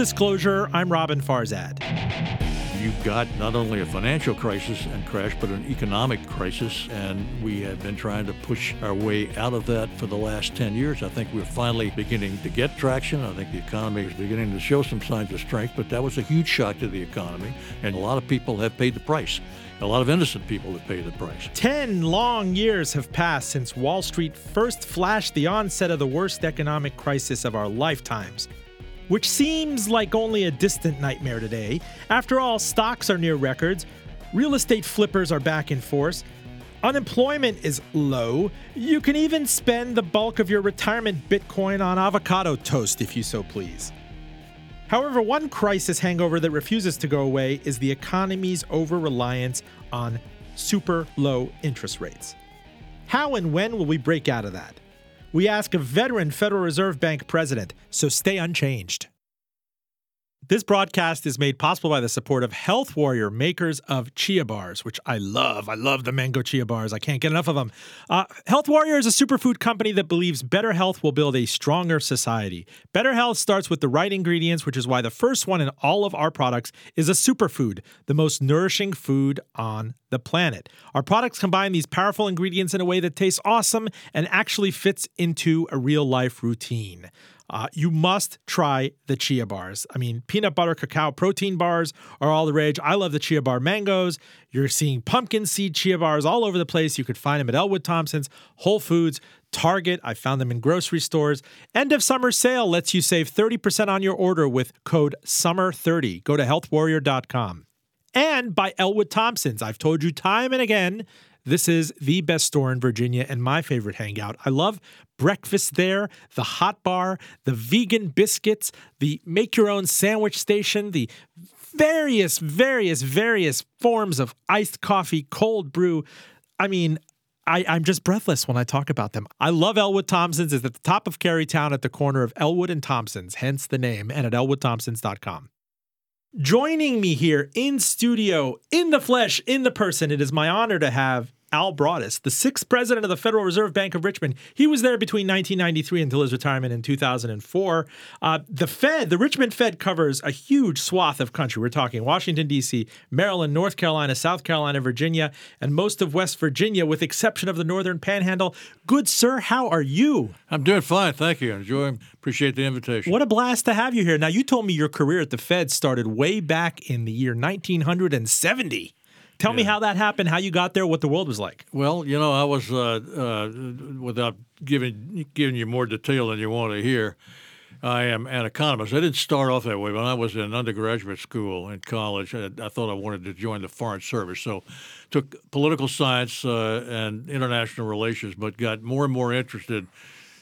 Disclosure, I'm Robin Farzad. You've got not only a financial crisis and crash, but an economic crisis, and we have been trying to push our way out of that for the last 10 years. I think we're finally beginning to get traction. I think the economy is beginning to show some signs of strength, but that was a huge shock to the economy, and a lot of people have paid the price. A lot of innocent people have paid the price. Ten long years have passed since Wall Street first flashed the onset of the worst economic crisis of our lifetimes which seems like only a distant nightmare today. After all, stocks are near records, real estate flippers are back in force, unemployment is low. You can even spend the bulk of your retirement Bitcoin on avocado toast if you so please. However, one crisis hangover that refuses to go away is the economy's over reliance on super low interest rates. How and when will we break out of that? We ask a veteran Federal Reserve Bank president, so stay unchanged. This broadcast is made possible by the support of Health Warrior, makers of chia bars, which I love. I love the mango chia bars. I can't get enough of them. Uh, health Warrior is a superfood company that believes better health will build a stronger society. Better health starts with the right ingredients, which is why the first one in all of our products is a superfood, the most nourishing food on the planet. Our products combine these powerful ingredients in a way that tastes awesome and actually fits into a real life routine. Uh, you must try the chia bars. I mean, peanut butter cacao protein bars are all the rage. I love the chia bar mangoes. You're seeing pumpkin seed chia bars all over the place. You could find them at Ellwood Thompson's, Whole Foods, Target. I found them in grocery stores. End of summer sale lets you save 30% on your order with code SUMMER30. Go to healthwarrior.com. And by Ellwood Thompson's. I've told you time and again this is the best store in Virginia and my favorite hangout. I love breakfast there, the hot bar, the vegan biscuits, the make your own sandwich station, the various, various, various forms of iced coffee, cold brew. I mean, I, am just breathless when I talk about them. I love Ellwood Thompson's. It's at the top of Carytown at the corner of Ellwood and Thompson's, hence the name, and at ellwoodthompsons.com. Joining me here in studio, in the flesh, in the person, it is my honor to have Al Broaddus, the sixth president of the Federal Reserve Bank of Richmond. He was there between 1993 until his retirement in 2004. Uh, the Fed, the Richmond Fed, covers a huge swath of country. We're talking Washington, D.C., Maryland, North Carolina, South Carolina, Virginia, and most of West Virginia, with exception of the Northern Panhandle. Good sir, how are you? I'm doing fine. Thank you. Enjoy. Appreciate the invitation. What a blast to have you here. Now, you told me your career at the Fed started way back in the year 1970. Tell yeah. me how that happened, how you got there, what the world was like. Well, you know, I was uh, uh, without giving giving you more detail than you want to hear. I am an economist. I didn't start off that way. When I was in undergraduate school in college, I, I thought I wanted to join the Foreign Service. So, took political science uh, and international relations, but got more and more interested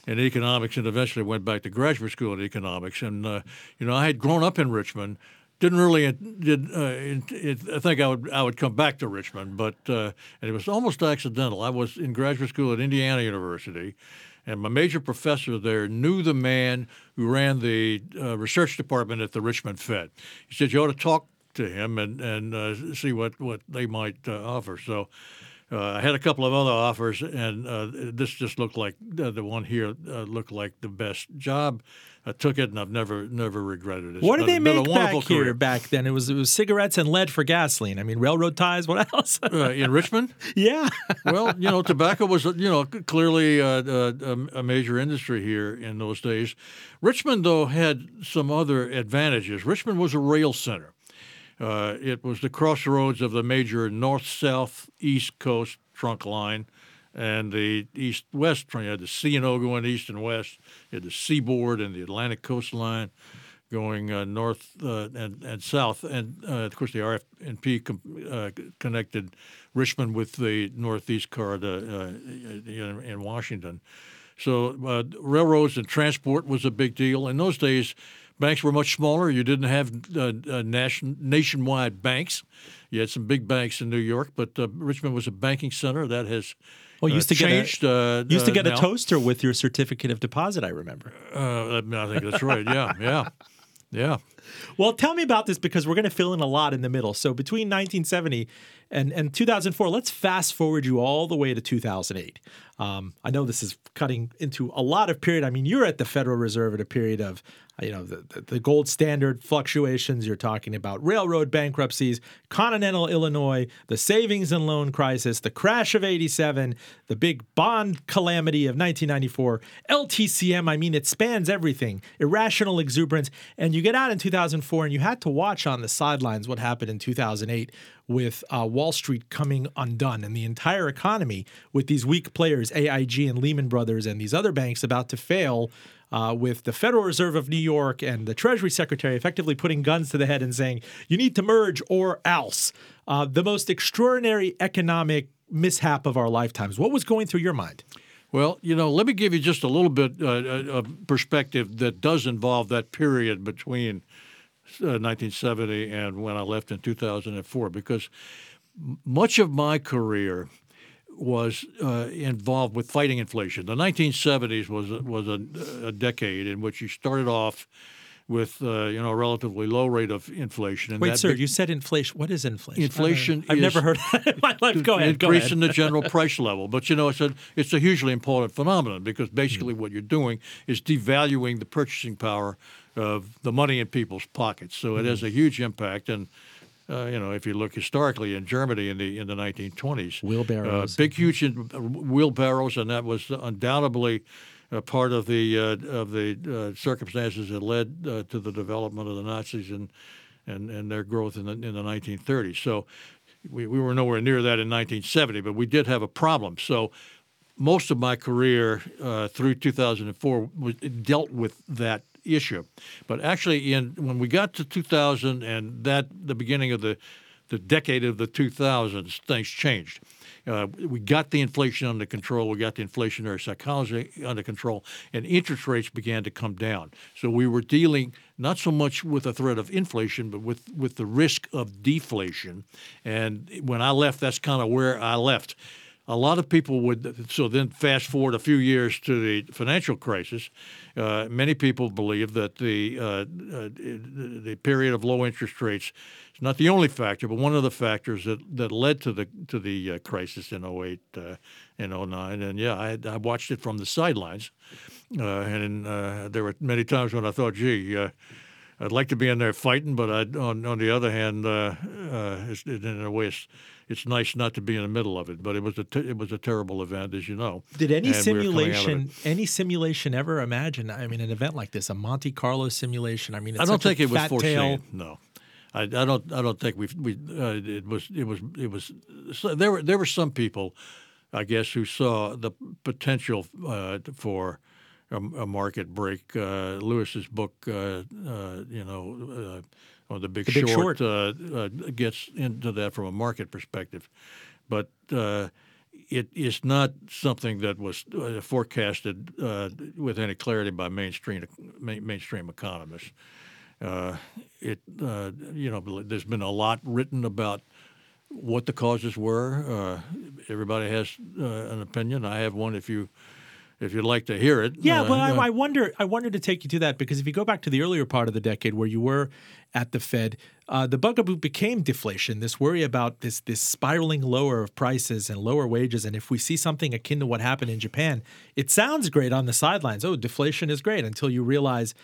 in economics, and eventually went back to graduate school in economics. And uh, you know, I had grown up in Richmond didn't really did uh, it, it, I think I would I would come back to Richmond, but uh, and it was almost accidental. I was in graduate school at Indiana University, and my major professor there knew the man who ran the uh, research department at the Richmond Fed. He said you ought to talk to him and and uh, see what what they might uh, offer. So. Uh, I had a couple of other offers, and this just looked like the one here looked like the best job I took it and I've never never regretted it. What did they make back career. here back then? It was it was cigarettes and lead for gasoline. I mean, railroad ties. What else? uh, in Richmond? Yeah. well, you know, tobacco was you know clearly uh, uh, a major industry here in those days. Richmond though had some other advantages. Richmond was a rail center. Uh, it was the crossroads of the major north, south, east coast trunk line and the east west train. you had the C&O going east and west, you had the seaboard and the Atlantic coastline going uh, north uh, and, and south, and uh, of course the RF&P com- uh, connected Richmond with the northeast corridor uh, in, in, Washington. So uh, railroads and transport was a big deal. In those days, banks were much smaller. You didn't have nation, nationwide banks. You had some big banks in New York, but Richmond was a banking center that has well, used to uh, changed, get a, uh, used to get a toaster with your certificate of deposit. I remember. Uh, I think that's right. Yeah, yeah, yeah. Well, tell me about this because we're going to fill in a lot in the middle. So between 1970 and, and 2004, let's fast forward you all the way to 2008. Um, I know this is cutting into a lot of period. I mean, you're at the Federal Reserve at a period of, you know, the, the gold standard fluctuations. You're talking about railroad bankruptcies, continental Illinois, the savings and loan crisis, the crash of 87, the big bond calamity of 1994, LTCM. I mean, it spans everything, irrational exuberance. And you get out in 2004 and you had to watch on the sidelines what happened in 2008 with uh, Wall Street coming undone and the entire economy with these weak players, AIG and Lehman Brothers, and these other banks about to fail. Uh, with the Federal Reserve of New York and the Treasury Secretary effectively putting guns to the head and saying, you need to merge or else. Uh, the most extraordinary economic mishap of our lifetimes. What was going through your mind? Well, you know, let me give you just a little bit uh, of perspective that does involve that period between 1970 uh, and when I left in 2004 because much of my career was uh, involved with fighting inflation. The 1970s was was a, a, decade in which you started off with uh, you know a relatively low rate of inflation. And Wait, sir, you said inflation. What is inflation? Inflation. I've never heard that in my life. Go ahead. Increase go in the general price level, but you know it's a it's a hugely important phenomenon because basically mm what you're doing is devaluing the purchasing power of the money in people's pockets. So it has a huge impact. And uh, you know, if you look historically in Germany in the in the 1920s, wheelbarrows, uh, big, huge in, uh, wheelbarrows, and that was undoubtedly uh, part of the uh, of the uh, circumstances that led to the development of the Nazis and and, and their growth in the in the 1930s. So we, we were nowhere near that in 1970, but we did have a problem. So most of my career through 2004 was, dealt with that issue. But actually, in when we got to 2000 and that the beginning of the the decade of the 2000s, things changed. Uh, we got the inflation under control. We got the inflationary psychology under control, and interest rates began to come down. So we were dealing not so much with the threat of inflation, but with with the risk of deflation. And when I left, that's kind of where I left a lot of people would so then fast forward a few years to the financial crisis uh, many people believe that the uh, uh, the period of low interest rates is not the only factor, but one of the factors that, that led to the to the uh, crisis in 08 uh, and 09. And yeah, I, I watched it from the sidelines, uh, and there were many times when I thought, gee. I'd like to be in there fighting, but I, on on the other hand, in a way, it's it's nice not to be in the middle of it. But it was a it was a terrible event, as you know. Did any simulation we any simulation ever imagine? I mean, an event like this, a Monte Carlo simulation. I mean, I don't think it was foreseen. Tail. No. I, I, don't. I don't think we. We. Uh, it was. It was. It was. So there were. There were some people, I guess, who saw the potential uh, for a, a, market break. Uh, Lewis's book, uh, uh, you know, uh, or the Big, the big Short, short. Uh, uh, gets into that from a market perspective, but uh, it is not something that was uh, forecasted uh, with any clarity by mainstream mainstream economists. Uh, it you know there's been a lot written about what the causes were. everybody has an opinion. I have one. If you if you'd like to hear it. Yeah, well, I, I, wonder. I wonder to take you to that because if you go back to the earlier part of the decade where you were at the Fed, uh, the bugaboo became deflation. This worry about this this spiraling lower of prices and lower wages, and if we see something akin to what happened in Japan, it sounds great on the sidelines. Oh, deflation is great until you realize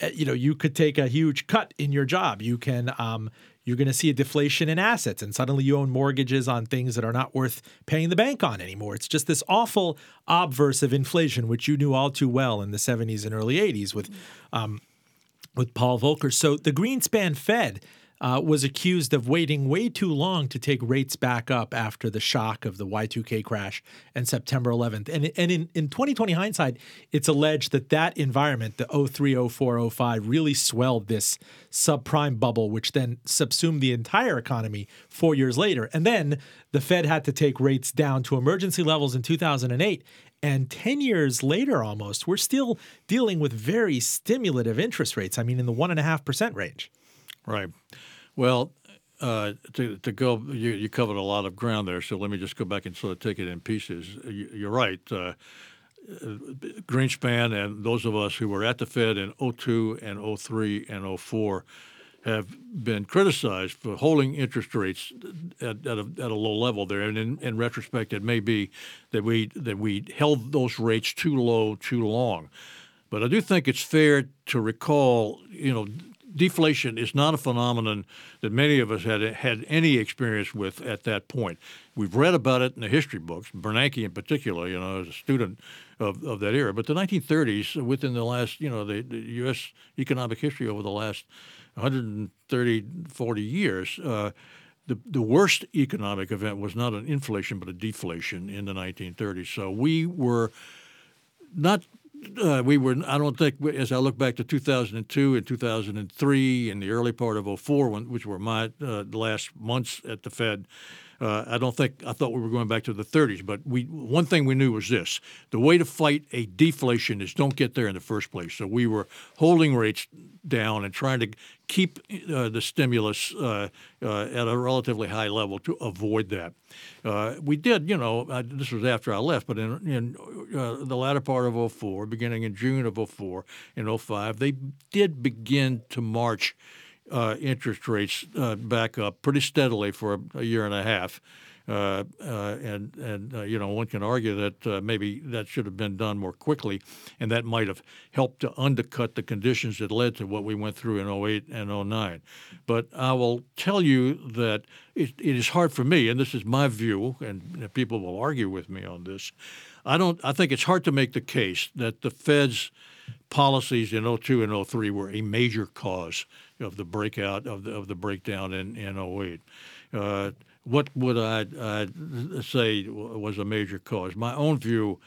eh, you know you could take a huge cut in your job you can um, you're going to see a deflation in assets and suddenly you own mortgages on things that are not worth paying the bank on anymore. It's just this awful obverse of inflation, which you knew all too well in the 70s and early 80s with, um, with Paul Volcker. So the Greenspan Fed uh, was accused of waiting way too long to take rates back up after the shock of the Y2K crash and September 11th. And, and in, in 2020 hindsight, it's alleged that that environment, the 03, 04, 05, really swelled this subprime bubble, which then subsumed the entire economy four years later. And then the Fed had to take rates down to emergency levels in 2008. And 10 years later, almost, we're still dealing with very stimulative interest rates. I mean, in the 1.5% range. Right. Well, uh, to, to go, you, you, covered a lot of ground there, so let me just go back and sort of take it in pieces. You, are right. Uh, Greenspan and those of us who were at the Fed in 02 and 03 and 04 have been criticized for holding interest rates at, at, a, at a, low level there. And in, in, retrospect, it may be that we that we held those rates too low too long. But I do think it's fair to recall, you know, deflation is not a phenomenon that many of us had had any experience with at that point. We've read about it in the history books, Bernanke in particular, you know, as a student of, of that era. But the 1930s, within the last, you know, the, the U.S. economic history over the last 130, 40 years, uh, the, the worst economic event was not an inflation but a deflation in the 1930s. So we were not uh, we were, I don't think, as I look back to 2002 and 2003 and the early part of 04, when, which were my uh, last months at the Fed, uh, I don't think I thought we were going back to the 30s, but we one thing we knew was this: the way to fight a deflation is don't get there in the first place. So we were holding rates down and trying to keep uh, the stimulus uh, uh at a relatively high level to avoid that. Uh, we did, you know, this was after I left, but in, in uh, the latter part of 04, beginning in June of 04 and 05, they did begin to march uh, interest rates uh, back up pretty steadily for a, a year and a half. Uh, uh and and uh, you know one can argue that uh, maybe that should have been done more quickly, and that might have helped to undercut the conditions that led to what we went through in 08 and 09. But I will tell you that it, it is hard for me, and this is my view, and people will argue with me on this. I don't. I think it's hard to make the case that the Fed's policies in 02 and 03 were a major cause of the breakout of the of the breakdown in in 08. Uh, what would I I'd say was a major cause? My own view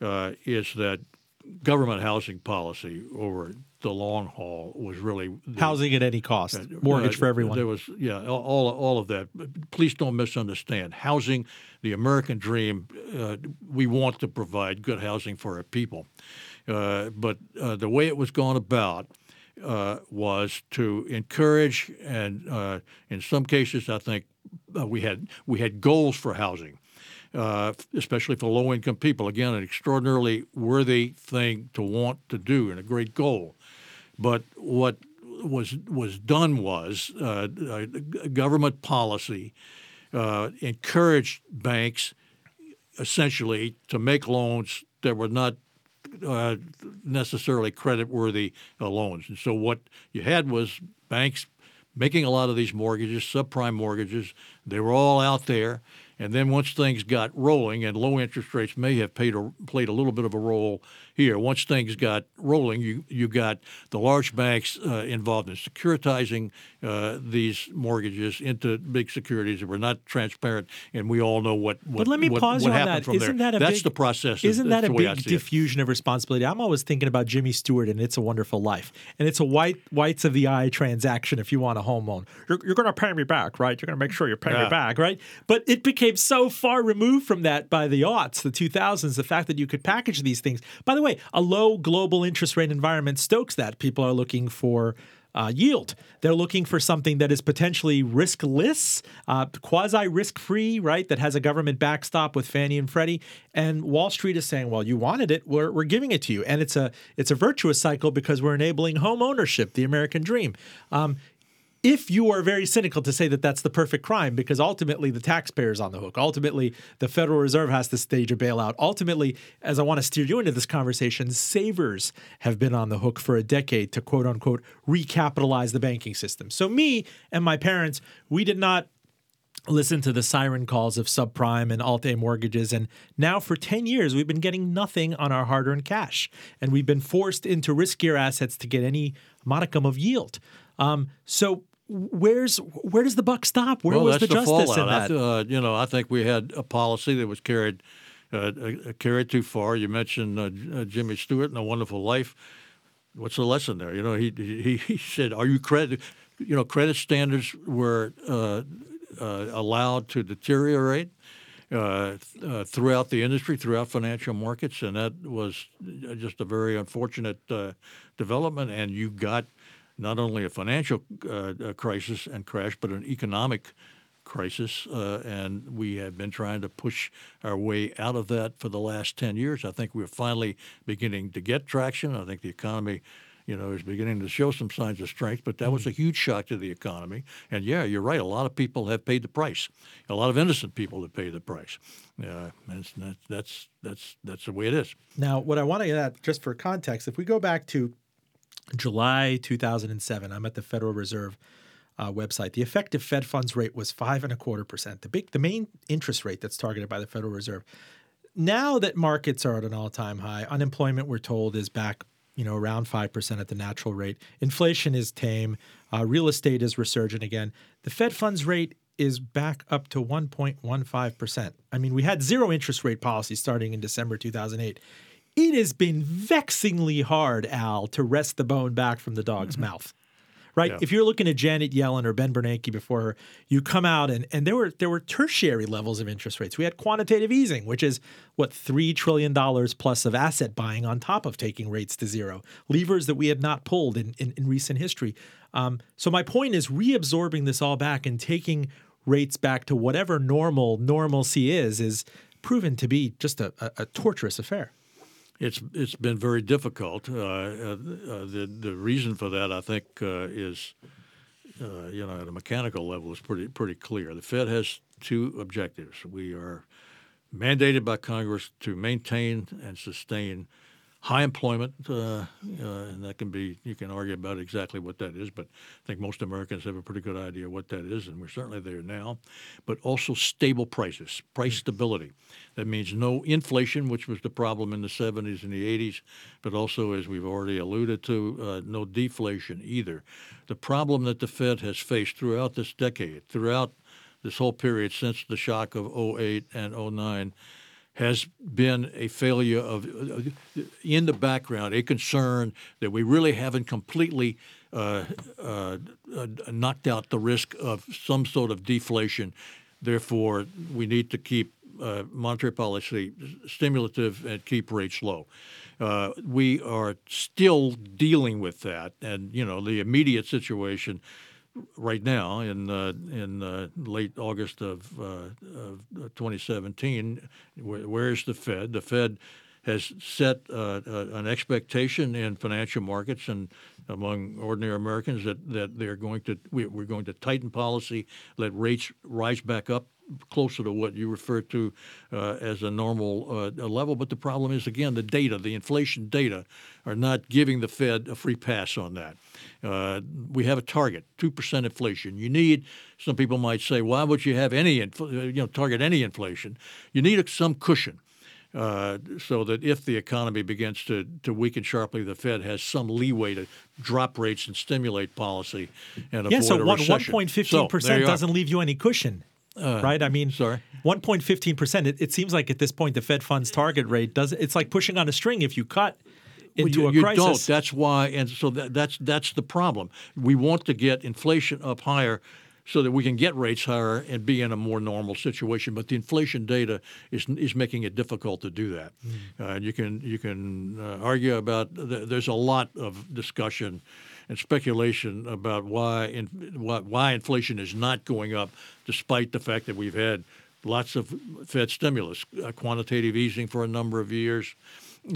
uh, is that government housing policy over the long haul was really the, housing at any cost, uh, mortgage for everyone. There was yeah, all all of that. Please don't misunderstand. Housing, the American dream. Uh, we want to provide good housing for our people, uh, but uh, the way it was gone about uh, was to encourage, and uh, in some cases, I think uh, we had we had goals for housing, especially for low-income people. Again, an extraordinarily worthy thing to want to do, and a great goal. But what was was done was government policy encouraged banks essentially to make loans that were not uh, necessarily credit-worthy uh, loans. And so what you had was banks making a lot of these mortgages, subprime mortgages. They were all out there. And then once things got rolling, and low interest rates may have played a, played a little bit of a role here. Once things got rolling, you you got the large banks uh, involved in securitizing uh, these mortgages into big securities that were not transparent, and we all know what. what but let me what, pause what on that. Isn't there. that a That's big, the process. Isn't that a big diffusion it. of responsibility? I'm always thinking about Jimmy Stewart and It's a Wonderful Life, and it's a white whites of the eye transaction. If you want a home loan, you're, you're going to pay me back, right? You're going to make sure you're paying yeah. me back, right? But it became so far removed from that by the aughts, the 2000s. The fact that you could package these things. By the way, a low global interest rate environment stokes that. People are looking for uh, yield. They're looking for something that is potentially riskless, uh, quasi risk free, right? That has a government backstop with Fannie and Freddie. And Wall Street is saying, well, you wanted it, we're, we're giving it to you. And it's a it's a virtuous cycle because we're enabling home ownership, the American dream. Um, if you are very cynical to say that that's the perfect crime, because ultimately the taxpayer is on the hook. Ultimately, the Federal Reserve has to stage a bailout. Ultimately, as I want to steer you into this conversation, savers have been on the hook for a decade to quote unquote recapitalize the banking system. So, me and my parents, we did not listen to the siren calls of subprime and alt A mortgages. And now for 10 years, we've been getting nothing on our hard earned cash. And we've been forced into riskier assets to get any modicum of yield. Um, so where's where does the buck stop? Where well, was the, the justice in that? uh, you know, I think we had a policy that was carried uh, uh carried too far. You mentioned uh, uh, Jimmy Stewart and a Wonderful Life. What's the lesson there? You know, he he, he said, "Are you credit?" You know, credit standards were uh, allowed to deteriorate. Uh, uh, throughout the industry, throughout financial markets, and that was just a very unfortunate uh, development. And you got not only a financial uh, crisis and crash, but an economic crisis, uh, and we have been trying to push our way out of that for the last 10 years. I think we're finally beginning to get traction. I think the economy you know, is beginning to show some signs of strength, but that was a huge shock to the economy. And yeah, you're right. A lot of people have paid the price. A lot of innocent people have paid the price. Uh, that's, that's that's that's the way it is. Now, what I want to get at, just for context, if we go back to July 2007, I'm at the Federal Reserve uh, website. The effective Fed funds rate was five and a quarter percent. The big, the main interest rate that's targeted by the Federal Reserve. Now that markets are at an all-time high, unemployment we're told is back you know, around 5% at the natural rate. Inflation is tame. Uh, real estate is resurgent again. The Fed funds rate is back up to 1.15%. I mean, we had zero interest rate policy starting in December 2008. It has been vexingly hard, Al, to wrest the bone back from the dog's mm-hmm. mouth right? Yeah. If you're looking at Janet Yellen or Ben Bernanke before her, you come out and, and there were there were tertiary levels of interest rates. We had quantitative easing, which is what three trillion dollars plus of asset buying on top of taking rates to zero. Levers that we had not pulled in, in, in recent history. Um, so my point is reabsorbing this all back and taking rates back to whatever normal normalcy is is proven to be just a, a, a torturous affair it's it's been very difficult. Uh, uh, uh, the the reason for that, I think, uh, is uh, you know at a mechanical level is pretty pretty clear. The Fed has two objectives. We are mandated by Congress to maintain and sustain high employment, uh, uh, and that can be you can argue about exactly what that is, but I think most Americans have a pretty good idea what that is, and we're certainly there now. But also stable prices, price hmm. stability. That means no inflation, which was the problem in the 70s and the 80s, but also, as we've already alluded to, uh, no deflation either. The problem that the Fed has faced throughout this decade, throughout this whole period since the shock of 08 and 09 has been a failure of, in the background, a concern that we really haven't completely uh, uh, uh, knocked out the risk of some sort of deflation. Therefore, we need to keep uh, monetary policy stimulative and keep rates low. Uh, we are still dealing with that, and you know the immediate situation right now in uh, in uh, late August of, uh, of 2017. Where, where's the Fed? The Fed has set uh, uh, an expectation in financial markets and among ordinary Americans that, that they're going to we, are going to tighten policy, let rates rise back up closer to what you refer to uh, as a normal uh, level. But the problem is, again, the data, the inflation data, are not giving the Fed a free pass on that. Uh, we have a target, two percent inflation. You need. Some people might say, why would you have any, infl- uh, you know, target any inflation? You need some cushion. Uh, so that if the economy begins to, to weaken sharply, the Fed has some leeway to drop rates and stimulate policy and yeah, avoid so a one, recession. 1.15% so doesn't leave you any cushion. Uh, right? I mean, sorry, 1.15 percent. It, it, seems like at this point the Fed funds target rate does. It's like pushing on a string. If you cut into well, you, a crisis, you don't. That's why, and so that, that's that's the problem. We want to get inflation up higher. So that we can get rates higher and be in a more normal situation, but the inflation data is is making it difficult to do that. Mm. Uh, you can you can uh, argue about. There's a lot of discussion and speculation about why, in, why, inflation is not going up, despite the fact that we've had lots of Fed stimulus, uh, quantitative easing for a number of years,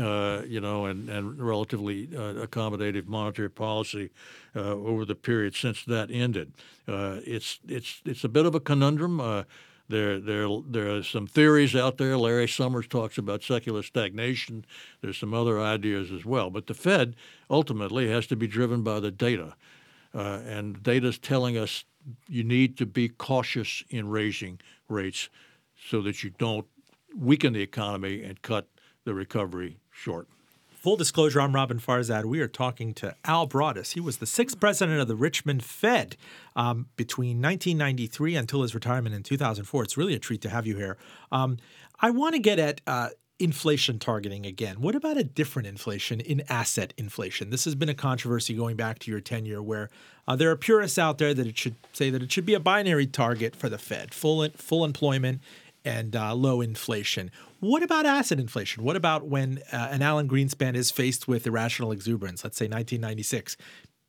uh, you know, and, and relatively uh, accommodative monetary policy uh, over the period since that ended. Uh, it's it's it's a bit of a conundrum. There, there, there are some theories out there. Larry Summers talks about secular stagnation. There's some other ideas as well. But the Fed ultimately has to be driven by the data. Uh, and data is telling us you need to be cautious in raising rates so that you don't weaken the economy and cut the recovery short. Full disclosure, I'm Robin Farzad. We are talking to Al Broaddus. He was the sixth president of the Richmond Fed um, between 1993 until his retirement in 2004. It's really a treat to have you here. Um, I want to get at uh, inflation targeting again. What about a different inflation in asset inflation? This has been a controversy going back to your tenure where uh, there are purists out there that it should say that it should be a binary target for the Fed, full full employment and uh, low inflation. What about asset inflation? What about when uh, an Alan Greenspan is faced with irrational exuberance, let's say 1996?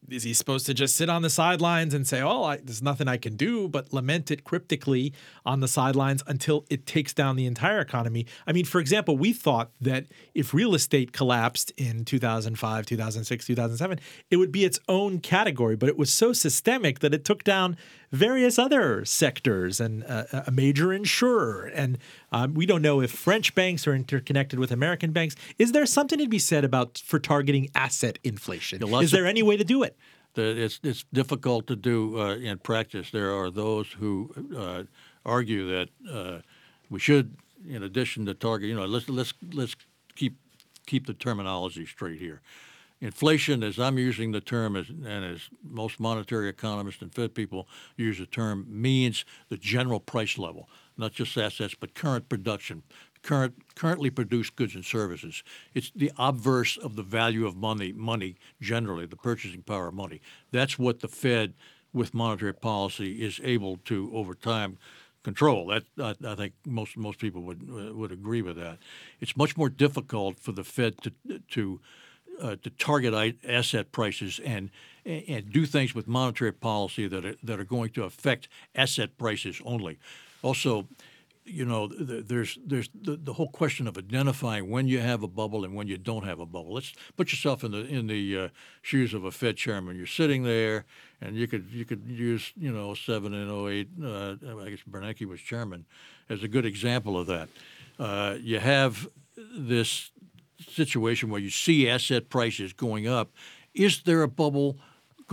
is he supposed to just sit on the sidelines and say, "Oh, I, there's nothing I can do," but lament it cryptically on the sidelines until it takes down the entire economy? I mean, for example, we thought that if real estate collapsed in 2005, 2006, 2007, it would be its own category, but it was so systemic that it took down various other sectors and uh, a major insurer. And um, we don't know if French banks are interconnected with American banks. Is there something to be said about for targeting asset inflation? Is there any way to do it? It's it's difficult to do uh, in practice. There are those who uh, argue that uh, we should, in addition to target, you know, let's let's let's keep keep the terminology straight here. Inflation, as I'm using the term, as, and as most monetary economists and Fed people use the term, means the general price level, not just assets, but current production, current currently produced goods and services. It's the obverse of the value of money, money generally, the purchasing power of money. That's what the Fed, with monetary policy, is able to over time control. That I, I, think most most people would would agree with that. It's much more difficult for the Fed to to uh, to target asset prices and and do things with monetary policy that are, that are going to affect asset prices only. Also, you know, there's there's the, the whole question of identifying when you have a bubble and when you don't have a bubble. Let's put yourself in the in the uh, shoes of a Fed chairman. You're sitting there, and you could you could use you know seven and 08, uh, I guess Bernanke was chairman, as a good example of that. Uh, you have this situation where you see asset prices going up, is there a bubble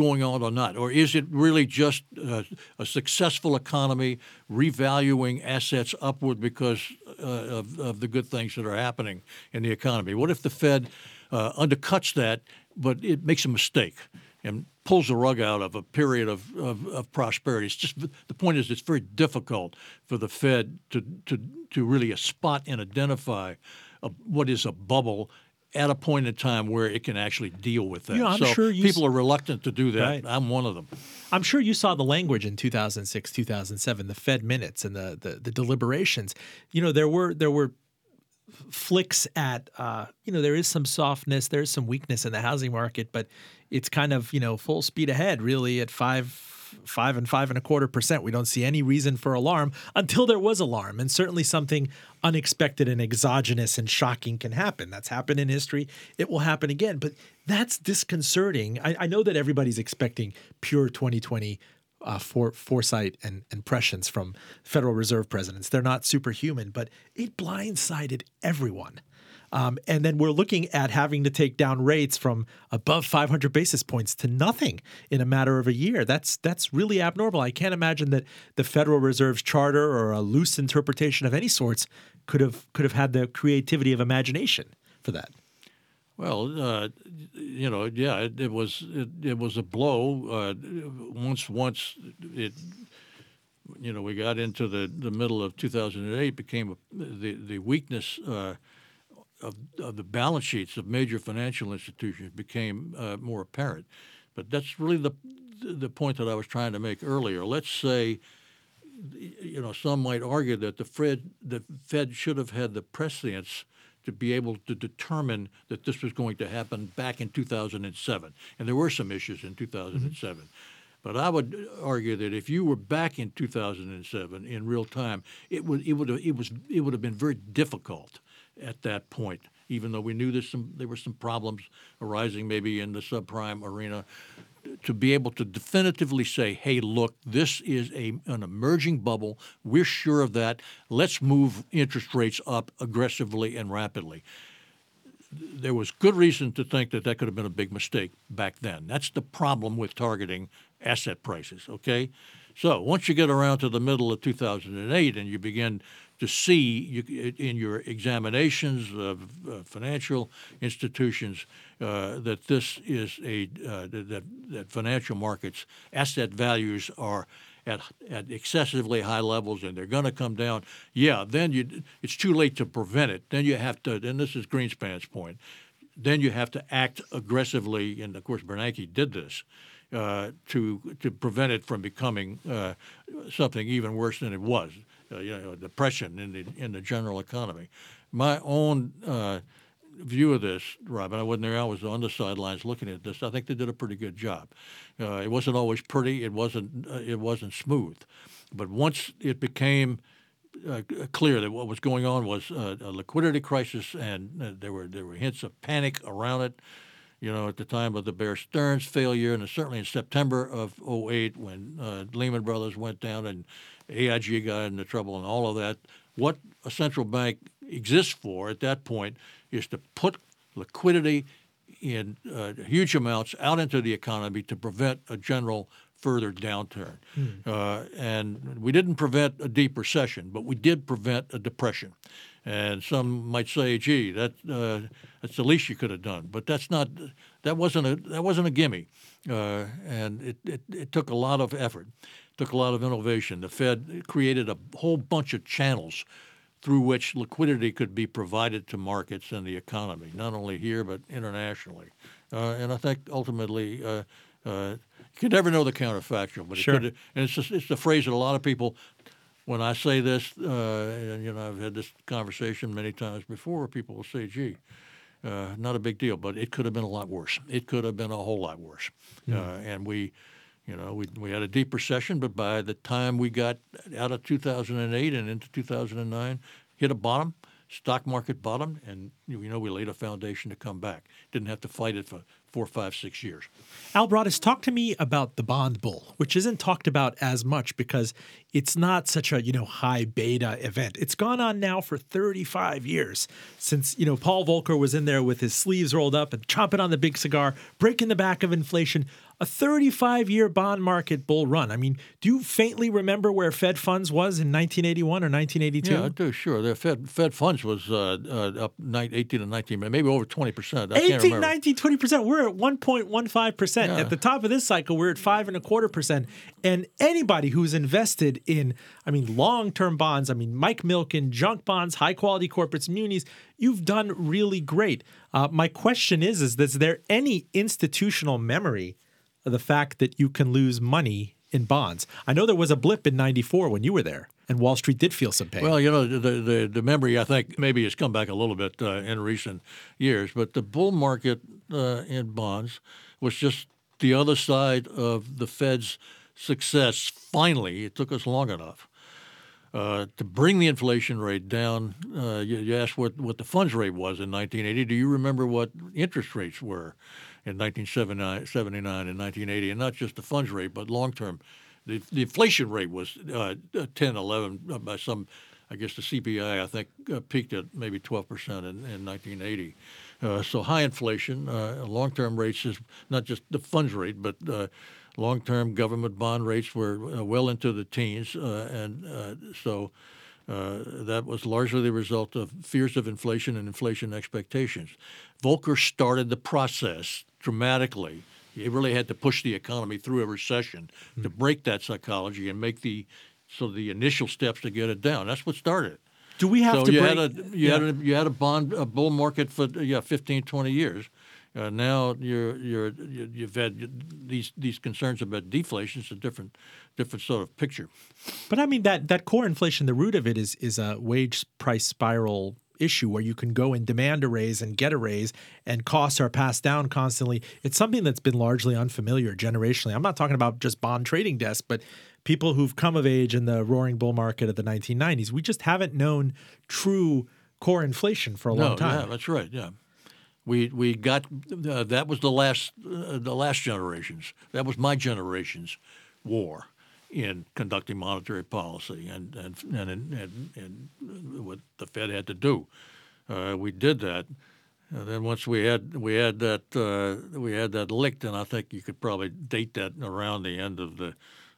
going on or not? Or is it really just uh, a successful economy revaluing assets upward because uh, of, of, the good things that are happening in the economy? What if the Fed uh, undercuts that, but it makes a mistake? and pulls the rug out of a period of, of, of, prosperity. It's just the point is it's very difficult for the Fed to to to really spot and identify a, what is a bubble at a point in time where it can actually deal with that. I'm so sure people are reluctant to do that. Right. I'm one of them. I'm sure you saw the language in 2006, 2007, the Fed minutes and the, the, the deliberations. You know, there were there were flicks at uh, you know there is some softness, there is some weakness in the housing market, but it's kind of you know full speed ahead really at five five and five and a quarter percent. We don't see any reason for alarm until there was alarm. And certainly something unexpected and exogenous and shocking can happen. That's happened in history. It will happen again. But that's disconcerting. I, I know that everybody's expecting pure 2020 uh, for, foresight and, and prescience from Federal Reserve presidents. They're not superhuman, but it blindsided everyone. Um, and then we're looking at having to take down rates from above 500 basis points to nothing in a matter of a year. That's that's really abnormal. I can't imagine that the Federal Reserve's charter or a loose interpretation of any sorts could have could have had the creativity of imagination for that. Well, uh, you know, yeah, it, it was it, it, was a blow. Uh, once once it, you know, we got into the, the middle of 2008, became a, the the weakness uh, of, of the balance sheets of major financial institutions became uh, more apparent. But that's really the the point that I was trying to make earlier. Let's say, you know, some might argue that the Fed the Fed should have had the prescience to be able to determine that this was going to happen back in 2007, and there were some issues in 2007. Mm-hmm. But I would argue that if you were back in 2007 in real time, it would it would have, it was it would have been very difficult at that point, even though we knew there's some, there were some problems arising maybe in the subprime arena, to be able to definitively say, hey, look, this is a, an emerging bubble. We're sure of that. Let's move interest rates up aggressively and rapidly. There was good reason to think that that could have been a big mistake back then. That's the problem with targeting asset prices, okay? So once you get around to the middle of 2008 and you begin to see you, in your examinations of uh, financial institutions uh, that this is a uh, that that financial markets asset values are at at excessively high levels and they're going to come down. Yeah, then you it's too late to prevent it. Then you have to. And this is Greenspan's point. Then you have to act aggressively, and of course Bernanke did this. Uh, to to prevent it from becoming uh, something even worse than it was you know, depression in the in the general economy. My own uh, view of this, Robin, I wasn't there. I was on the sidelines looking at this. I think they did a pretty good job. Uh, it wasn't always pretty. It wasn't. Uh, it wasn't smooth. But once it became uh, clear that what was going on was uh, a liquidity crisis, and uh, there were there were hints of panic around it. You know, at the time of the Bear Stearns failure, and certainly in September of 08 when uh, Lehman Brothers went down and AIG got into trouble and all of that. What a central bank exists for at that point is to put liquidity in uh, huge amounts out into the economy to prevent a general further downturn. Hmm. Uh, and we didn't prevent a deep recession, but we did prevent a depression. And some might say, "Gee, that uh, that's the least you could have done." But that's not. That wasn't a that wasn't a gimme, uh, and it, it, it took a lot of effort, took a lot of innovation. The Fed created a whole bunch of channels through which liquidity could be provided to markets and the economy, not only here but internationally. Uh, and I think ultimately, uh, uh, you can never know the counterfactual, but sure. it could. And it's just, it's the phrase that a lot of people. When I say this, uh, and you know, I've had this conversation many times before, people will say, "Gee, uh, not a big deal," but it could have been a lot worse. It could have been a whole lot worse, mm. and we. You know, we, we had a deep recession, but by the time we got out of 2008 and into 2009, hit a bottom, stock market bottom, and you know we laid a foundation to come back. Didn't have to fight it for four, five, six years. Al Broaddus, talk to me about the bond bull, which isn't talked about as much because it's not such a you know high beta event. It's gone on now for 35 years since you know Paul Volcker was in there with his sleeves rolled up and chomping on the big cigar, breaking the back of inflation a 35 year bond market bull run. I mean, do you faintly remember where Fed funds was in 1981 or 1982? Yeah, I do, sure. The Fed, Fed funds was uh, uh, up 18 to 19, maybe over 20%. I 18, 19, 20%. We're at 1.15%. Yeah. At the top of this cycle, we're at five and a quarter percent. And anybody who's invested in, I mean, long term bonds, I mean, Mike Milken, junk bonds, high quality corporates, munis, you've done really great. Uh, my question is, is, is there any institutional memory? The fact that you can lose money in bonds. I know there was a blip in 94 when you were there, and Wall Street did feel some pain. Well, you know, the, the, the memory, I think, maybe has come back a little bit uh, in recent years, but the bull market uh, in bonds was just the other side of the Fed's success. Finally, it took us long enough. Uh, to bring the inflation rate down, uh, you, you asked what, what the funds rate was in 1980. Do you remember what interest rates were? In 1979 and 1980, and not just the funds rate, but long term. The, the inflation rate was uh, 10, 11 uh, by some, I guess the CPI, I think, uh, peaked at maybe 12% in, in 1980. Uh, so high inflation, uh, long term rates is not just the funds rate, but uh, long term government bond rates were well into the teens. and so uh, that was largely the result of fears of inflation and inflation expectations. Volcker started the process dramatically. He really had to push the economy through a recession mm-hmm. to break that psychology and make the so the initial steps to get it down. That's what started. Do we have so to you break, had a you yeah. had a you had a bond a bull market for yeah 15 20 years. Uh, now you're you're you've had these these concerns about deflation. It's a different different sort of picture. But I mean that that core inflation, the root of it is is a wage price spiral issue where you can go and demand a raise and get a raise and costs are passed down constantly. It's something that's been largely unfamiliar generationally. I'm not talking about just bond trading desks, but people who've come of age in the roaring bull market of the 1990s. We just haven't known true core inflation for a no, long time. Yeah, that's right. Yeah. We, we got uh, that was the last uh, the last generations that was my generation's war in conducting monetary policy and and and, and, and what the Fed had to do. Uh, we did that. And then once we had we had that uh, we had that licked, and I think you could probably date that around the end of the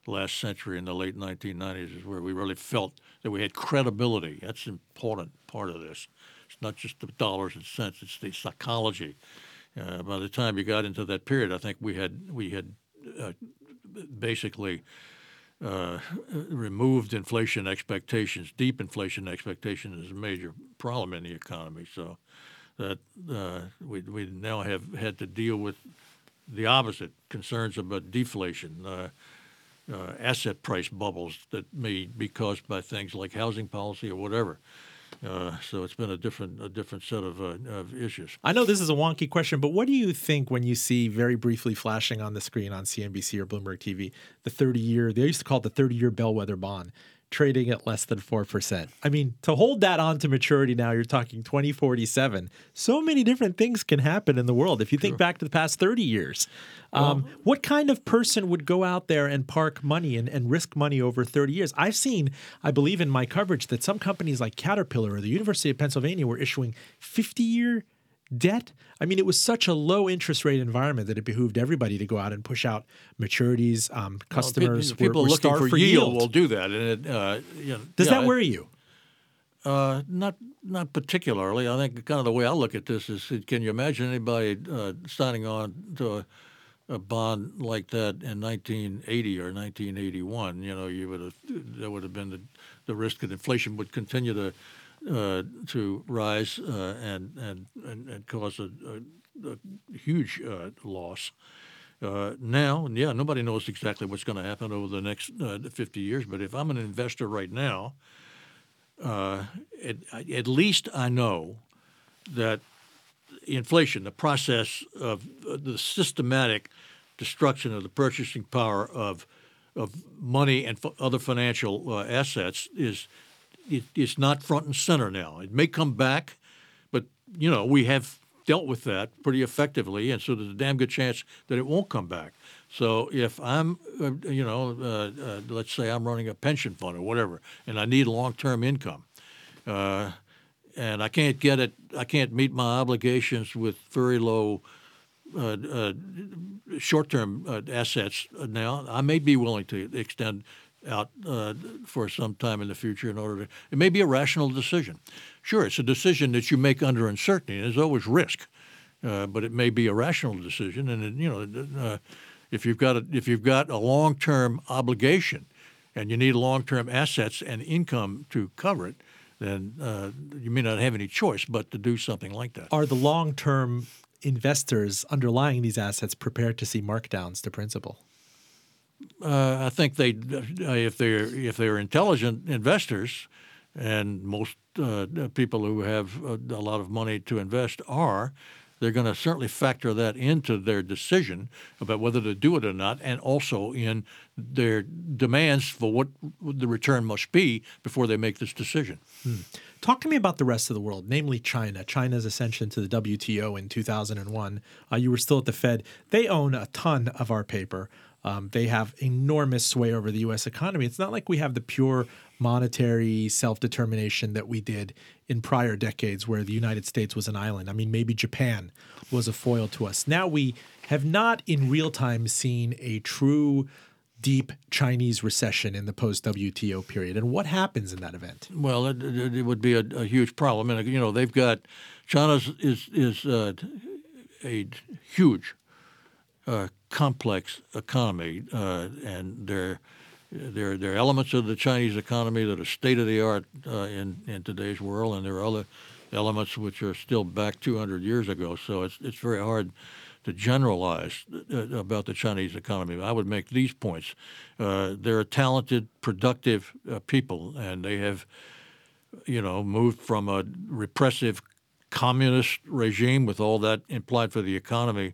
last century in the late 1990s is where we really felt that we had credibility. That's an important part of this. It's not just the dollars and cents; it's the psychology. Uh, by the time you got into that period, I think we had we had uh, basically uh, removed inflation expectations. Deep inflation expectation is a major problem in the economy. So that uh, we we now have had to deal with the opposite concerns about deflation. Uh, uh, asset price bubbles that may be caused by things like housing policy or whatever. Uh, so it's been a different a different set of, uh, of issues. I know this is a wonky question, but what do you think when you see very briefly flashing on the screen on CNBC or Bloomberg TV the 30 year, they used to call it the 30 year bellwether bond? Trading at less than 4%. I mean, to hold that on to maturity now, you're talking 2047. So many different things can happen in the world. If you think back to the past 30 years, um, well, what kind of person would go out there and park money and, and risk money over 30 years? I've seen, I believe in my coverage, that some companies like Caterpillar or the University of Pennsylvania were issuing 50 year debt. I mean, it was such a low interest rate environment that it behooved everybody to go out and push out maturities. Um, customers, well, people were, were looking for, for yield, yield will do that. And it, uh, you know, does yeah, that worry you? Uh, not not particularly. I think kind of the way I look at this is: Can you imagine anybody uh, signing on to a, a, bond like that in 1980 or 1981? You know, you would have there would have been the, the risk that inflation would continue to uh, to rise uh, and, and, and, and cause a, a, a huge uh, loss. Uh, now, yeah, nobody knows exactly what's going to happen over the next uh, 50 years. But if I'm an investor right now, uh, at, least I know that inflation, the process of the systematic destruction of the purchasing power of of money and f- other financial assets, is it, it's not front and center now. It may come back, but you know we have dealt with that pretty effectively, and so there's a damn good chance that it won't come back. So if I'm, uh, you know, uh, uh, let's say I'm running a pension fund or whatever, and I need long-term income, uh, and I can't get it, I can't meet my obligations with very low. Uh, short-term assets now. I may be willing to extend out uh, for some time in the future in order to. It may be a rational decision. Sure, it's a decision that you make under uncertainty. There's always risk, uh, but it may be a rational decision. And it, you know, uh, if you've got a, if you've got a long-term obligation, and you need long-term assets and income to cover it, then uh, you may not have any choice but to do something like that. Are the long-term investors underlying these assets prepared to see markdowns to principal? Uh, I think they, uh, if they're if they're intelligent investors, and most uh, people who have a, lot of money to invest are, they're going to certainly factor that into their decision about whether to do it or not, and also in their demands for what the return must be before they make this decision. Hmm. Talk to me about the rest of the world, namely China. China's ascension to the WTO in 2001. Uh, you were still at the Fed. They own a ton of our paper. Um, they have enormous sway over the U.S. economy. It's not like we have the pure monetary self determination that we did in prior decades where the United States was an island. I mean, maybe Japan was a foil to us. Now we have not in real time seen a true deep Chinese recession in the post WTO period. And what happens in that event? Well, it, it would be a, a, huge problem. And, you know, they've got China is, is uh, a huge uh, complex economy, uh, and there, there, there are elements of the Chinese economy that are state of the art uh, in in today's world, and there are other elements which are still back 200 years ago. So it's it's very hard to generalize uh, about the Chinese economy. I would make these points: uh, they're a talented, productive uh, people, and they have, you know, moved from a repressive communist regime with all that implied for the economy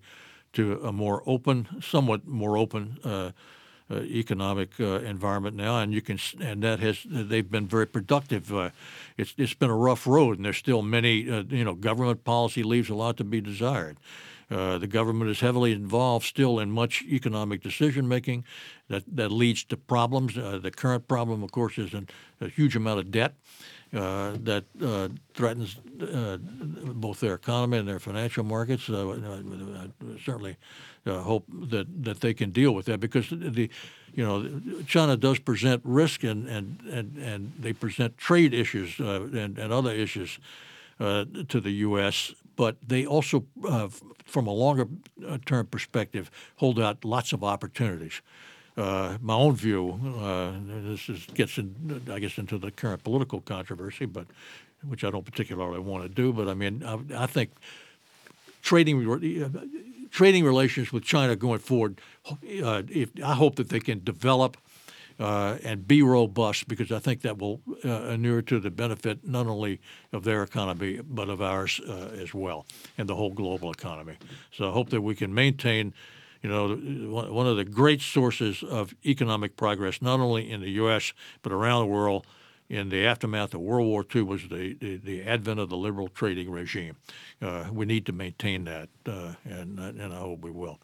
to a more open, somewhat more open uh, uh, economic uh, environment now, and you can and that has they've been very productive. Uh, it's it's been a rough road, and there's still many uh, you know government policy leaves a lot to be desired. Uh, the government is heavily involved still in much economic decision making that, that leads to problems. the current problem, of course, is an, a huge amount of debt. Uh, that uh, threatens uh, both their economy and their financial markets. I certainly hope that, that they can deal with that because the, you know, China does present risk and and, and, and they present trade issues and, and other issues to the U.S but they also, uh, from a longer term perspective, hold out lots of opportunities uh, my own view. Uh, this is, gets, in, I guess, into the current political controversy, but which I don't particularly want to do. But I mean, I, I think trading trading relations with China going forward, uh, if, I hope that they can develop uh, and be robust because I think that will uh, inure to the benefit not only of their economy but of ours uh, as well and the whole global economy. So I hope that we can maintain. You know, one of the great sources of economic progress, not only in the U.S. but around the world, in the aftermath of World War II was the, the, the advent of the liberal trading regime. Uh, we need to maintain that, uh, and and I hope we will.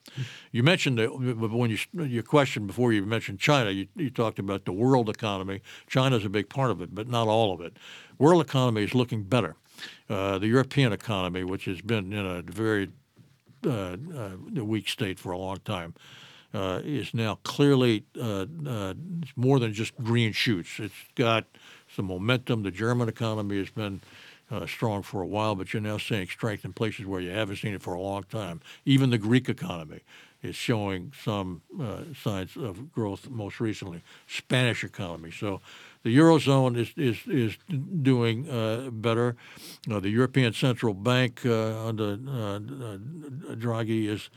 You mentioned that when you your question before you mentioned China, you, you talked about the world economy. China is a big part of it, but not all of it. World economy is looking better. Uh, the European economy, which has been in a very uh, uh, weak state for a long time, uh, is now clearly uh, uh, more than just green shoots. It's got some momentum. The German economy has been uh, strong for a while, but you're now seeing strength in places where you haven't seen it for a long time. Even the Greek economy is showing some uh, signs of growth most recently. Spanish economy. So the eurozone is is is doing uh, better. Uh, the European Central Bank uh, under uh, Draghi is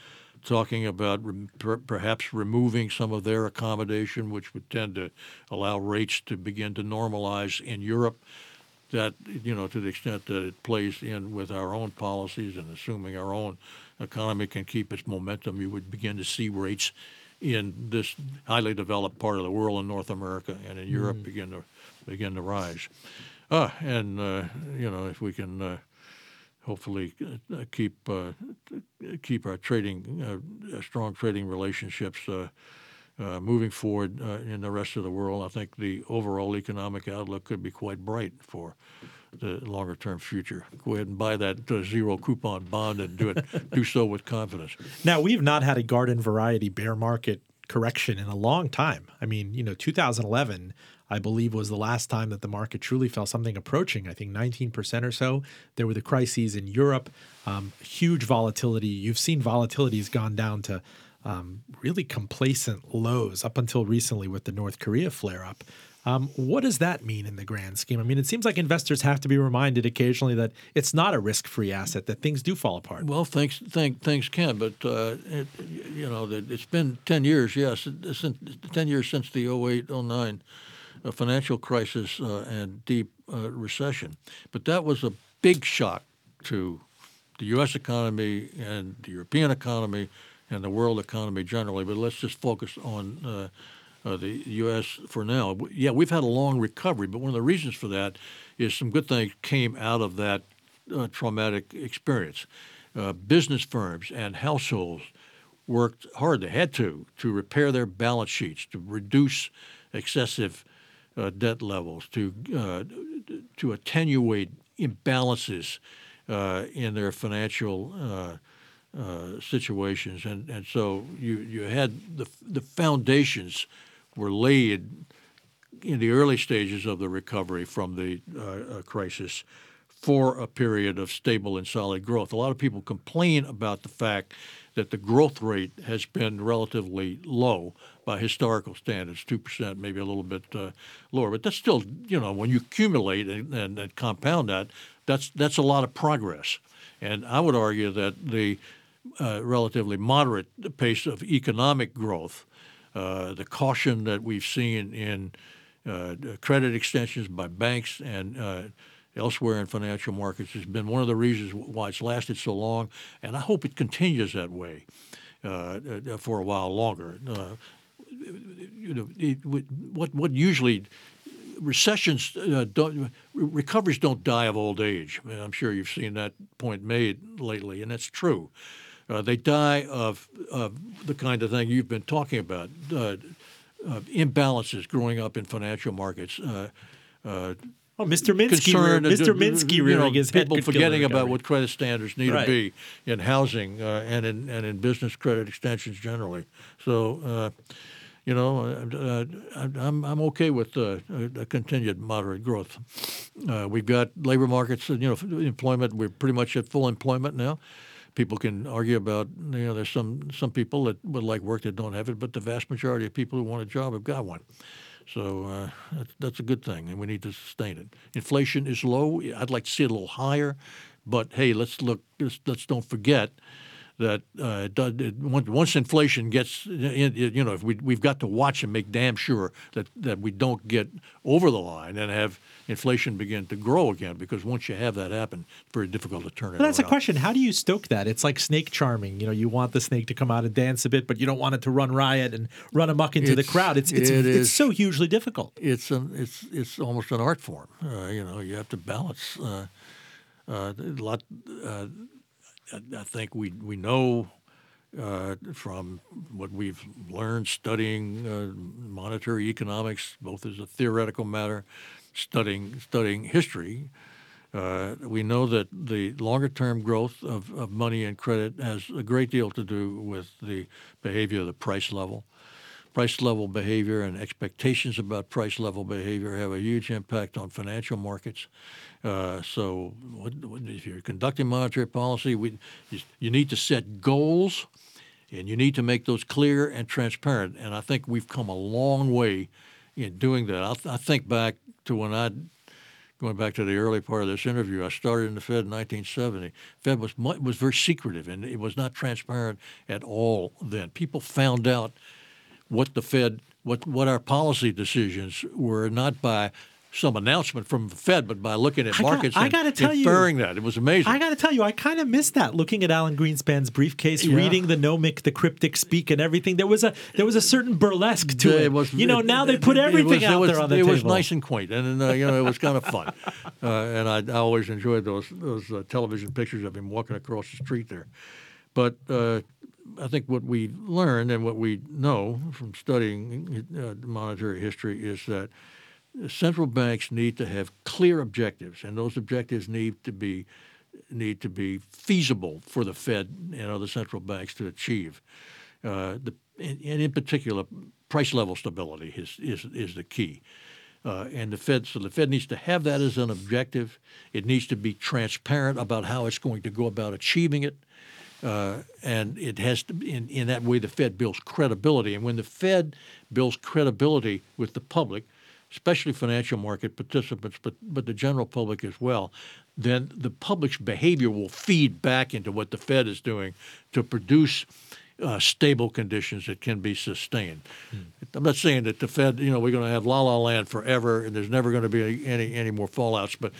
talking about re- per- perhaps removing some of their accommodation, which would tend to allow rates to begin to normalize in Europe. That you know, to the extent that it plays in with our own policies and assuming our own economy can keep its momentum, you would begin to see rates in this highly developed part of the world in North America and in Europe mm. begin to begin to rise. Uh, and uh, you know, if we can uh, hopefully uh, keep uh, keep our trading uh, strong trading relationships moving forward in the rest of the world. I think the overall economic outlook could be quite bright for the longer term future. Go ahead and buy that uh, zero coupon bond and do it do so with confidence. Now we've not had a garden variety bear market correction in a long time. I mean, you know, 2011 I believe was the last time that the market truly fell something approaching, I think 19% or so. There were the crises in Europe, um, huge volatility. You've seen volatility has gone down to um, really complacent lows up until recently with the North Korea flare up. Um, what does that mean in the grand scheme? I mean, it seems like investors have to be reminded occasionally that it's not a risk-free asset; that things do fall apart. Well, things think, things can, but uh, it, you know, it's been ten years. Yes, since ten years since the 08, 09 a financial crisis uh, and deep uh, recession. But that was a big shock to the U.S. economy and the European economy and the world economy generally. But let's just focus on uh, the U.S. for now. Yeah, we've had a long recovery, but one of the reasons for that is some good things came out of that uh, traumatic experience. Uh, business firms and households worked hard. They had to to repair their balance sheets, to reduce excessive uh, debt levels, to uh, to attenuate imbalances uh, in their financial uh, situations, and and so you you had the the foundations were laid in the early stages of the recovery from the uh, crisis for a period of stable and solid growth. A lot of people complain about the fact that the growth rate has been relatively low by historical standards, two percent, maybe a little bit uh, lower. But that's still, you know, when you accumulate and, and, and, compound that, that's that's a lot of progress. And I would argue that the uh, relatively moderate pace of economic growth, uh, the caution that we've seen in uh, credit extensions by banks and uh, elsewhere in financial markets has been one of the reasons why it's lasted so long, and I hope it continues that way uh, uh for a while longer. You know, it, what what usually recessions uh, don't recoveries don't die of old age. I am sure you've seen that point made lately, and that's true. Uh, they die of, of the kind of thing you've been talking about, uh, imbalances growing up in financial markets. Oh, Mr. Minsky, Mr. Minsky rearing his head. People forgetting about what credit standards need right. to be in housing uh, and in and in business credit extensions generally. So, uh, you know, uh, I'm I'm okay with uh, a continued moderate growth. Uh, we've got labor markets, you know, employment. We're pretty much at full employment now. People can argue about, you know, there's some some people that would like work that don't have it, but the vast majority of people who want a job have got one. So uh, that's, that's a good thing, and we need to sustain it. Inflation is low. I'd like to see it a little higher, but hey, let's look. Let's, let's don't forget that uh, does, once inflation gets, you know, if we we've got to watch and make damn sure that that we don't get over the line and have inflation begin to grow again. Because once you have that happen, it's very difficult to turn it. But that's around. a question. How do you stoke that? It's like snake charming. You know, you want the snake to come out and dance a bit, but you don't want it to run riot and run amok into It's- the crowd. It's it's it it's is- so hugely difficult. it's an it's it's almost an art form. Uh, you know, you have to balance. Uh, uh, a lot. Uh, I, think we we know uh, from what we've learned studying uh, monetary economics, both as a theoretical matter, studying studying history. Uh, we know that the longer term growth of, of money and credit has a great deal to do with the behavior of the price level price level behavior and expectations about price level behavior have a huge impact on financial markets. Uh, so, what, what, if you're conducting monetary policy, we, you, need to set goals and you need to make those clear and transparent. And I think we've come a long way in doing that. I, th- I think back to when I going back to the early part of this interview, I started in the Fed in 1970. Fed was was very secretive and it was not transparent at all then. People found out what the Fed, what what our policy decisions were, not by some announcement from the Fed, but by looking at I got- markets I and gotta tell you- inferring that. It was amazing. I got to tell you, I kind of missed that. Looking at Alan Greenspan's briefcase, Yeah. reading the gnomic, the cryptic speak, and everything. There was a there was a certain burlesque to it. It was- you know, it- now they put everything was- it out was- there on the it table. was nice and quaint, and uh, you know it was kind of fun. Uh, and I, I always enjoyed those those uh, television pictures of him walking across the street there. But uh, I think what we learned and what we know from studying uh, monetary history is that central banks need to have clear objectives, and those objectives need to be need to be feasible for the Fed and other central banks to achieve. Uh, the, and, and in particular, price level stability is is, is the key. Uh, and the Fed, so the Fed needs to have that as an objective. It needs to be transparent about how it's going to go about achieving it. Uh, and it has to in, in that way the Fed builds credibility. And when the Fed builds credibility with the public, especially financial market participants, but but the general public as well, then the public's behavior will feed back into what the Fed is doing to produce uh, stable conditions that can be sustained. I'm not saying that the Fed, you know, we're going to have la la land forever and there's never going to be any any more fallouts, but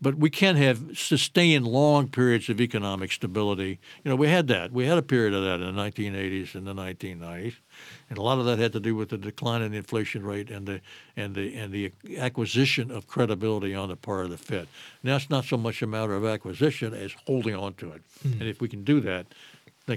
but we can have sustained long periods of economic stability. You know, we had that. We had a period of that in the 1980s and the 1990s, and a lot of that had to do with the decline in the inflation rate and the and the and the acquisition of credibility on the part of the Fed. Now it's not so much a matter of acquisition as holding on to it, and if we can do that,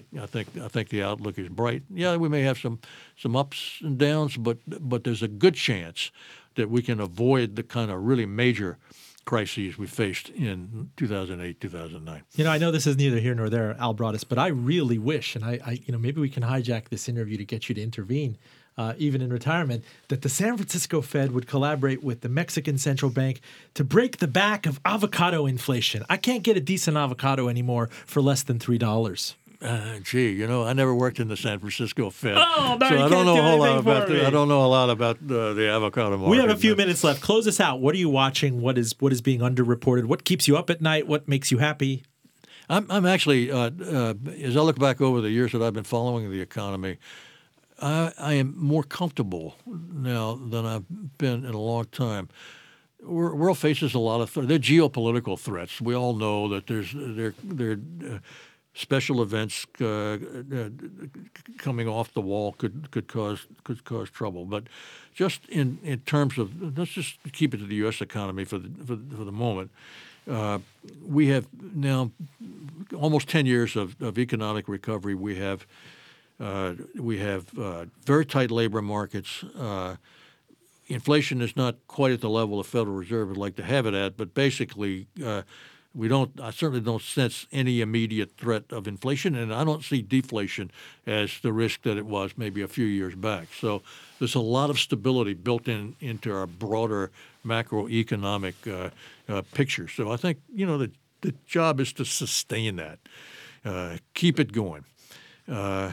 think I think I think the outlook is bright. Yeah, we may have some some ups and downs, but but there's a good chance that we can avoid the kind of really major crises we faced in 2008, 2009. You know, I know this is neither here nor there, Al Broaddus, but I really wish, and I, I you know, maybe we can hijack this interview to get you to intervene, uh, even in retirement, that the San Francisco Fed would collaborate with the Mexican Central Bank to break the back of avocado inflation. I can't get a decent avocado anymore for less than three dollars. Uh, gee, you know, I never worked in the San Francisco Fed, Oh, so I don't know do a whole lot about. The. I don't know a lot about uh, the avocado market. We have a few minutes left. Close us out. What are you watching? What is what is being underreported? What keeps you up at night? What makes you happy? I'm, I'm actually, uh, uh, as I look back over the years that I've been following the economy, I, I am more comfortable now than I've been in a long time. We're, world faces a lot of th- they're geopolitical threats. We all know that there's there there uh, special events uh, uh, coming off the wall could could cause could cause trouble. But just in, in terms of let's just keep it to the U.S. economy for the for, for the moment. Uh, we have now almost 10 years of, of economic recovery. We have uh, we have uh, very tight labor markets. Uh, inflation is not quite at the level the Federal Reserve would like to have it at, but basically, we don't. I certainly don't sense any immediate threat of inflation, and I don't see deflation as the risk that it was maybe a few years back. So there's a lot of stability built in into our broader macroeconomic uh, uh, picture. So I think you know the the job is to sustain that, uh, keep it going. Uh,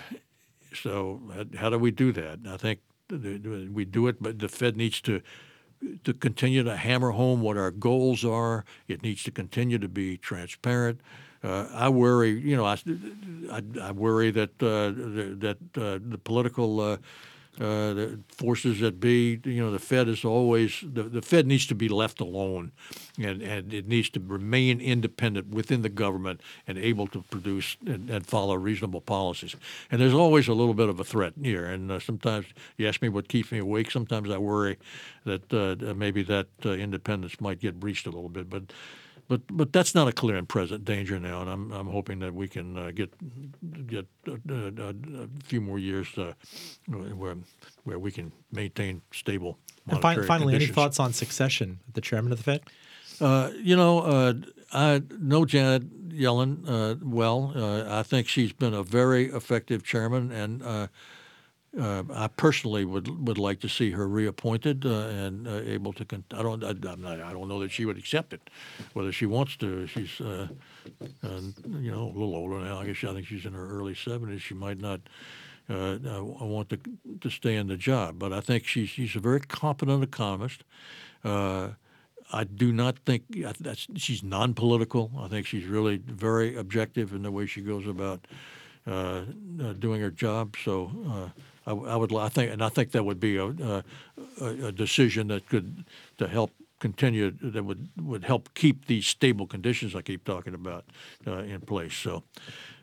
so how do we do that? I think th- th- we do it, but the Fed needs to to continue to hammer home what our goals are. It needs to continue to be transparent. uh, I worry, you know, I, I, I worry that uh, that uh, the political uh, the forces that be, you know, the Fed is always the, the Fed needs to be left alone, and, and it needs to remain independent within the government and able to produce and, and follow reasonable policies. And there's always a little bit of a threat here. And uh, sometimes you ask me what keeps me awake. Sometimes I worry that uh, maybe that uh, independence might get breached a little bit, but but but that's not a clear and present danger now, and I'm I'm hoping that we can uh, get get uh, uh, a few more years uh, where where we can maintain stable. And fi- finally, conditions. any thoughts on succession, the chairman of the Fed? Uh, you know, uh, I know Janet Yellen well. I think she's been a very effective chairman, and uh, I personally would would like to see her reappointed uh, and uh, able to. Con- I don't. I, not, I, don't know that she would accept it, whether she wants to. She's, uh, you know, a little older now. I guess I think she's in her early seventies. She might not. Uh, want to to stay in the job, but I think she's she's a very competent economist. Uh, I do not think she's non-political. I think she's really very objective in the way she goes about doing her job. So I, I, would, I think, and I think that would be a, a, a decision that could to help continue that would would help keep these stable conditions I keep talking about uh, in place. So,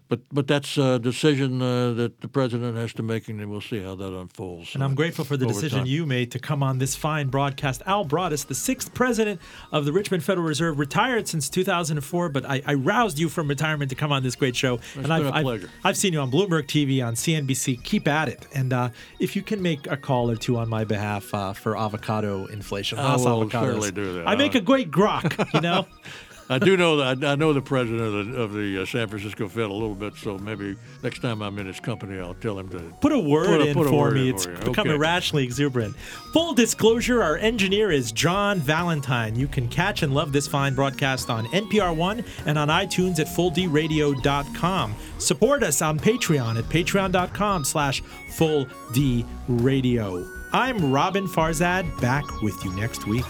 but but that's a decision uh, that the president has to make, and we'll see how that unfolds. And I'm grateful for the decision time. you made to come on this fine broadcast. Al Broaddus, the sixth president of the Richmond Federal Reserve, retired since 2004, but I, I roused you from retirement to come on this great show. It's and been I've, a pleasure. I've, I've, seen you on Bloomberg TV, on CNBC. Keep at it. And uh, if you can make a call or two on my behalf uh, for avocado inflation, I will certainly do that. I make a great grok, you know. I do know that I know the president of the, of the uh, San Francisco Fed a little bit, so maybe next time I'm in his company, I'll tell him to put a word put a, in put for word me. In it's for become okay. irrationally exuberant. Full disclosure: Our engineer is John Valentine. You can catch and love this fine broadcast on NPR One and on iTunes at FullDRadio.com. Support us on Patreon at Patreon.com/slash FullDRadio. I'm Roben Farzad, back with you next week.